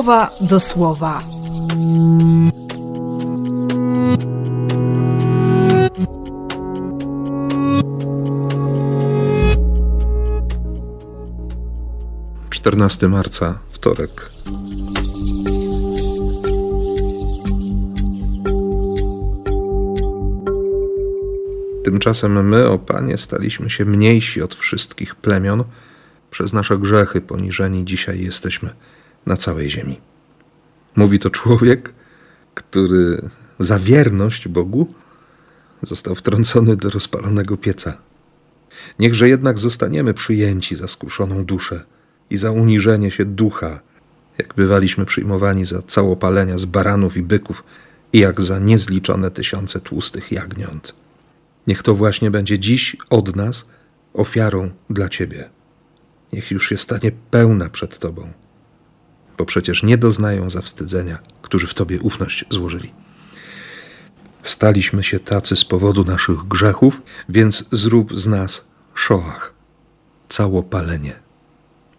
słowa do słowa. Czternasty marca, wtorek. Tymczasem my, o Panie, staliśmy się mniejsi od wszystkich plemion. Przez nasze grzechy poniżeni dzisiaj jesteśmy na całej ziemi. Mówi to człowiek, który za wierność Bogu został wtrącony do rozpalonego pieca. Niechże jednak zostaniemy przyjęci za skruszoną duszę i za uniżenie się ducha, jak bywaliśmy przyjmowani za całopalenia z baranów i byków i jak za niezliczone tysiące tłustych jagniąt. Niech to właśnie będzie dziś od nas ofiarą dla Ciebie. Niech już się stanie pełna przed Tobą, bo przecież nie doznają zawstydzenia, którzy w Tobie ufność złożyli. Staliśmy się tacy z powodu naszych grzechów, więc zrób z nas szoach, całopalenie.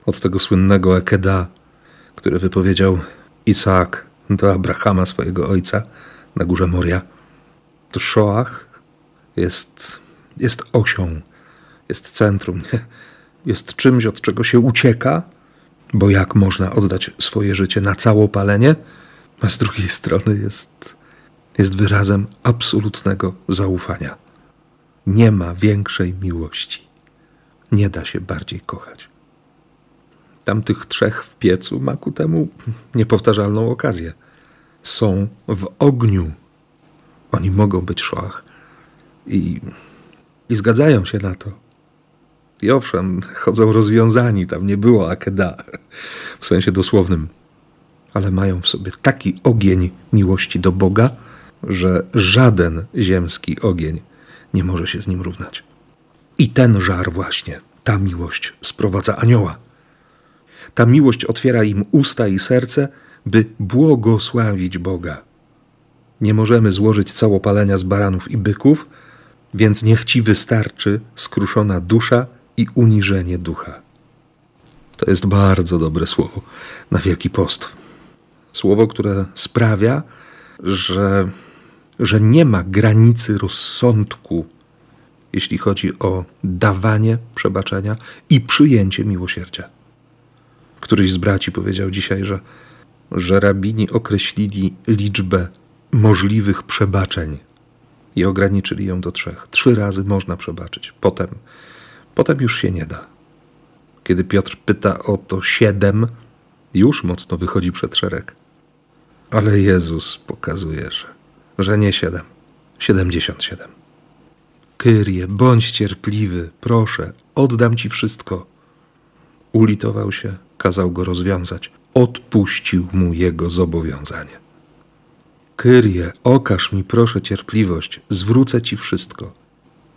Od tego słynnego Ekeda, który wypowiedział Izaak do Abrahama, swojego ojca, na górze Moria, to szoach jest, jest osią, jest centrum, nie? jest czymś, od czego się ucieka, bo jak można oddać swoje życie na całopalenie, a z drugiej strony jest, jest wyrazem absolutnego zaufania. Nie ma większej miłości. Nie da się bardziej kochać. Tamtych trzech w piecu ma ku temu niepowtarzalną okazję. Są w ogniu. Oni mogą być szłach i, i zgadzają się na to. I owszem, chodzą rozwiązani, tam nie było akeda w sensie dosłownym, ale mają w sobie taki ogień miłości do Boga, że żaden ziemski ogień nie może się z nim równać. I ten żar właśnie, ta miłość sprowadza anioła. Ta miłość otwiera im usta i serce, by błogosławić Boga. Nie możemy złożyć całopalenia z baranów i byków, więc niech ci wystarczy skruszona dusza i uniżenie ducha. To jest bardzo dobre słowo na Wielki Post. Słowo, które sprawia, że, że nie ma granicy rozsądku, jeśli chodzi o dawanie przebaczenia i przyjęcie miłosierdzia. Któryś z braci powiedział dzisiaj, że, że rabini określili liczbę możliwych przebaczeń i ograniczyli ją do trzech. Trzy razy można przebaczyć. Potem, potem już się nie da. Kiedy Piotr pyta o to siedem, już mocno wychodzi przed szereg. Ale Jezus pokazuje, że, że nie siedem, siedemdziesiąt siedem. Kyrie, bądź cierpliwy, proszę, oddam ci wszystko. Ulitował się, kazał go rozwiązać, odpuścił mu jego zobowiązanie. Kyrie, okaż mi proszę cierpliwość, zwrócę ci wszystko.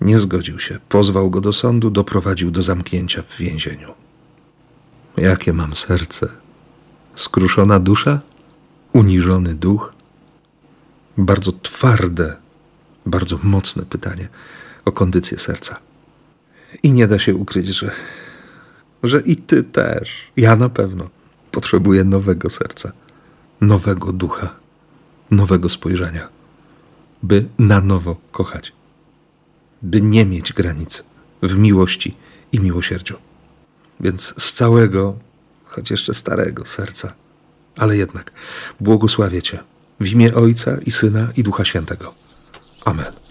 Nie zgodził się, pozwał go do sądu, doprowadził do zamknięcia w więzieniu. Jakie mam serce? Skruszona dusza? Uniżony duch? Bardzo twarde, bardzo mocne pytanie o kondycję serca. I nie da się ukryć, że, że i ty też, ja na pewno, potrzebuję nowego serca, nowego ducha nowego spojrzenia, by na nowo kochać, by nie mieć granic w miłości i miłosierdziu. Więc z całego, choć jeszcze starego serca, ale jednak błogosławię Cię w imię Ojca i Syna i Ducha Świętego. Amen.